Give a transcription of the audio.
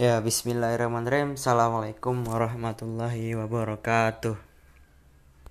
Ya, bismillahirrahmanirrahim. Assalamualaikum warahmatullahi wabarakatuh.